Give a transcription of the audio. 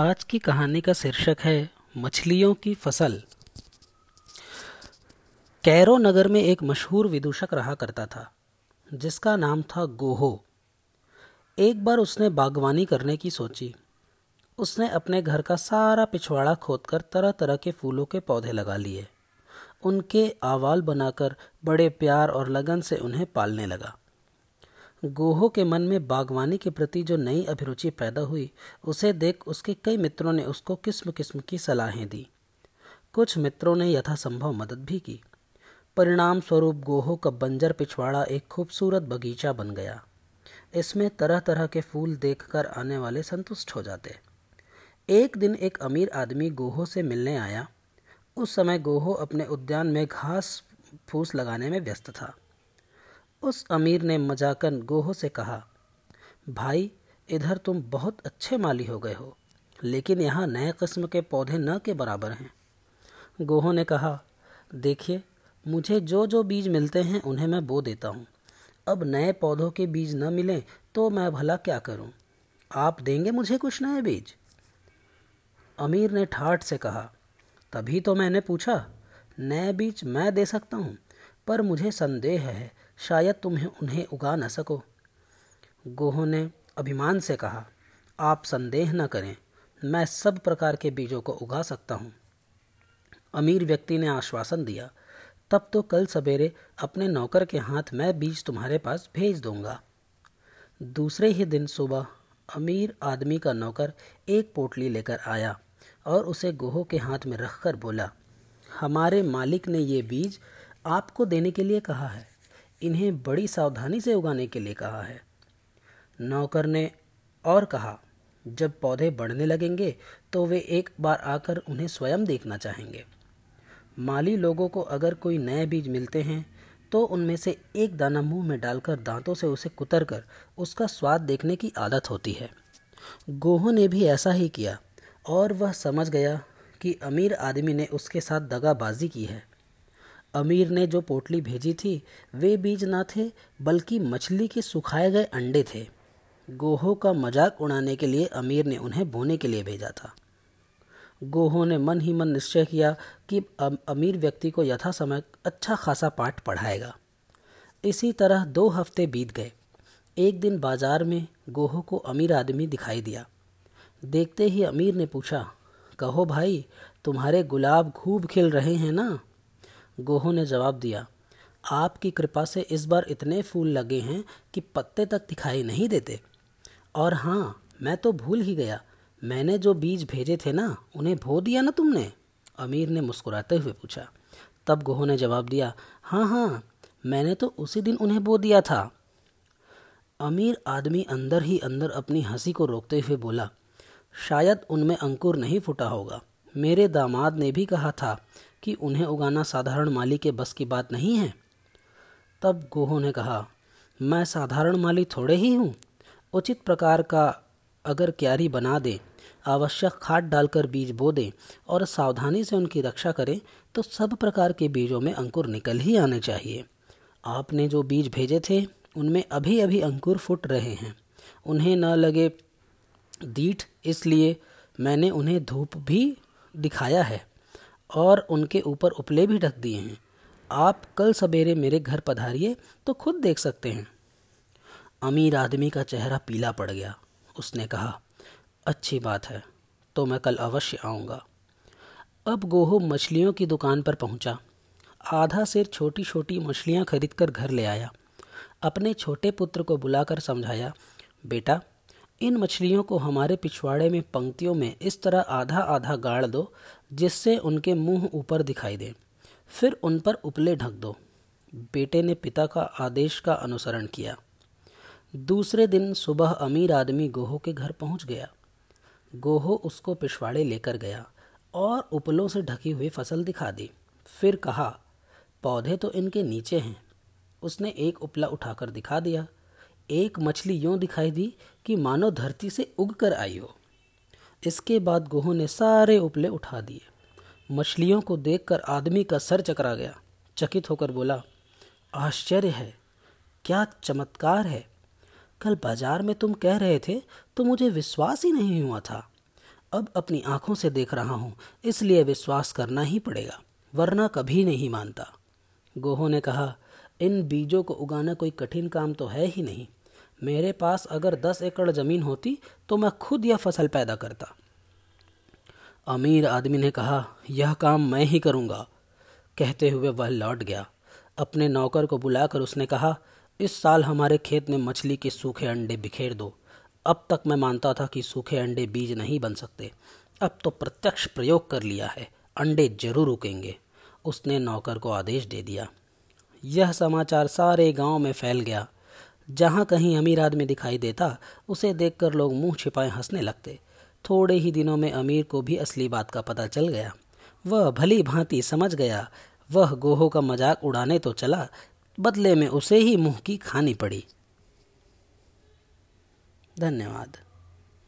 आज की कहानी का शीर्षक है, मछलियों की फ़सल। कैरो नगर में एक मशहूर विदूषक रहा करता था, जिसका नाम था गोहो। एक बार उसने बागवानी करने की सोची। उसने अपने घर का सारा पिछवाड़ा खोदकर तरह तरह के फूलों के पौधे लगा लिए। उनके आवाल बनाकर बड़े प्यार और लगन से उन्हें पालने लगा। गोहो के मन में बागवानी के प्रति जो नई अभिरुचि पैदा हुई, उसे देख उसके कई मित्रों ने उसको किस्म किस्म की सलाहें दी। कुछ मित्रों ने यथासंभव मदद भी की। परिणाम स्वरूप गोहो का बंजर पिछवाड़ा एक खूबसूरत बगीचा बन गया। इसमें तरह तरह के फूल देखकर आने वाले संतुष्ट हो जाते। एक दिन एक अमीर आदमी गोहो से मिलने आया। उस समय गोहो अपने उद्यान में घास फूस लगाने में व्यस्त था। उस अमीर ने मजाकन गोहो से कहा, भाई, इधर तुम बहुत अच्छे माली हो गए हो, लेकिन यहाँ नए किस्म के पौधे न के बराबर हैं। गोहो ने कहा, देखिए, मुझे जो जो बीज मिलते हैं उन्हें मैं बो देता हूँ। अब नए पौधों के बीज न मिलें तो मैं भला क्या करूँ? आप देंगे मुझे कुछ नए बीज? अमीर ने ठाठ से कहा, तभी तो मैंने पूछा, नए बीज मैं दे सकता हूँ, पर मुझे संदेह है शायद तुम्हें उन्हें उगा न सको। गोहो ने अभिमान से कहा, आप संदेह न करें, मैं सब प्रकार के बीजों को उगा सकता हूँ। अमीर व्यक्ति ने आश्वासन दिया, तब तो कल सवेरे अपने नौकर के हाथ मैं बीज तुम्हारे पास भेज दूँगा। दूसरे ही दिन सुबह अमीर आदमी का नौकर एक पोटली लेकर आया और उसे गोहो के हाथ में रखकर बोला, हमारे मालिक ने ये बीज आपको देने के लिए कहा है। इन्हें बड़ी सावधानी से उगाने के लिए कहा है। नौकर ने और कहा, जब पौधे बढ़ने लगेंगे तो वे एक बार आकर उन्हें स्वयं देखना चाहेंगे। माली लोगों को अगर कोई नए बीज मिलते हैं तो उनमें से एक दाना मुँह में डालकर दांतों से उसे कुतर कर उसका स्वाद देखने की आदत होती है। गोहो ने भी ऐसा ही किया, और वह समझ गया कि अमीर आदमी ने उसके साथ दगाबाजी की है। अमीर ने जो पोटली भेजी थी, वे बीज ना थे, बल्कि मछली के सुखाए गए अंडे थे। गोहो का मज़ाक उड़ाने के लिए अमीर ने उन्हें बोने के लिए भेजा था। गोहो ने मन ही मन निश्चय किया कि अमीर व्यक्ति को यथा समय अच्छा खासा पाठ पढ़ाएगा। इसी तरह दो हफ़्ते बीत गए। एक दिन बाज़ार में गोहो को अमीर आदमी दिखाई दिया। देखते ही अमीर ने पूछा, कहो भाई, तुम्हारे गुलाब खूब खिल रहे हैं ना? गोहो ने जवाब दिया, आपकी कृपा से इस बार इतने फूल लगे हैं कि पत्ते तक दिखाई नहीं देते। और हाँ मैं तो भूल ही गया। मैंने जो बीज भेजे थे ना, उन्हें भो दिया ना तुमने? अमीर ने मुस्कुराते हुए पूछा। तब गोहो ने जवाब दिया हाँ हाँ मैंने तो उसी दिन उन्हें बो दिया था। अमीर आदमी अंदर ही अंदर अपनी हँसी को रोकते हुए बोला, शायद उनमें अंकुर नहीं फूटा होगा। मेरे दामाद ने भी कहा था कि उन्हें उगाना साधारण माली के बस की बात नहीं है? तब गोहो ने कहा, मैं साधारण माली थोड़े ही हूँ। उचित प्रकार का अगर क्यारी बना दें, आवश्यक खाद डालकर बीज बो दें और सावधानी से उनकी रक्षा करें तो सब प्रकार के बीजों में अंकुर निकल ही आने चाहिए। आपने जो बीज भेजे थे, उनमें अभी अभी अंकुर फुट रहे हैं। उन्हें न लगे दीठ, इसलिए मैंने उन्हें धूप भी दिखाया है। और उनके ऊपर उपले भी ढक दिए हैं। आप कल सवेरे मेरे घर पधारिए तो खुद देख सकते हैं। अमीर आदमी का चेहरा पीला पड़ गया। उसने कहा, अच्छी बात है तो मैं कल अवश्य आऊँगा। अब गोहो मछलियों की दुकान पर पहुँचा। आधा सिर छोटी छोटी मछलियाँ खरीदकर घर ले आया। अपने छोटे पुत्र को बुलाकर समझाया, बेटा इन मछलियों को हमारे पिछवाड़े में पंक्तियों में इस तरह आधा आधा गाड़ दो, जिससे उनके मुँह ऊपर दिखाई दे। फिर उन पर उपले ढक दो। बेटे ने पिता का आदेश का अनुसरण किया। दूसरे दिन सुबह अमीर आदमी गोहो के घर पहुँच गया। गोहो उसको पिछवाड़े लेकर गया और उपलों से ढकी हुई फ़सल दिखा दी। फिर कहा, पौधे तो इनके नीचे हैं। उसने एक उपला उठाकर दिखा दिया। एक मछली यूँ दिखाई दी कि मानो धरती से उग कर आई हो। इसके बाद गोहो ने सारे उपले उठा दिए। मछलियों को देखकर आदमी का सर चकरा गया। चकित होकर बोला, आश्चर्य है, क्या चमत्कार है। कल बाज़ार में तुम कह रहे थे तो मुझे विश्वास ही नहीं हुआ था। अब अपनी आँखों से देख रहा हूँ, इसलिए विश्वास करना ही पड़ेगा, वरना कभी नहीं मानता। गोहो ने कहा, इन बीजों को उगाना कोई कठिन काम तो है ही नहीं। मेरे पास अगर दस एकड़ ज़मीन होती तो मैं खुद यह फ़सल पैदा करता। अमीर आदमी ने कहा, यह काम मैं ही करूँगा। कहते हुए वह लौट गया। अपने नौकर को बुलाकर उसने कहा, इस साल हमारे खेत में मछली के सूखे अंडे बिखेर दो। अब तक मैं मानता था कि सूखे अंडे बीज नहीं बन सकते। अब तो प्रत्यक्ष प्रयोग कर लिया है। अंडे ज़रूर रुकेंगे उसने नौकर को आदेश दे दिया। यह समाचार सारे गाँव में फैल गया। जहाँ कहीं अमीर आदमी दिखाई देता, उसे देखकर लोग मुँह छिपाए हंसने लगते। थोड़े ही दिनों में अमीर को भी असली बात का पता चल गया। वह भली भांति समझ गया। वह गोहो का मज़ाक उड़ाने तो चला, बदले में उसे ही मुँह की खानी पड़ी। धन्यवाद।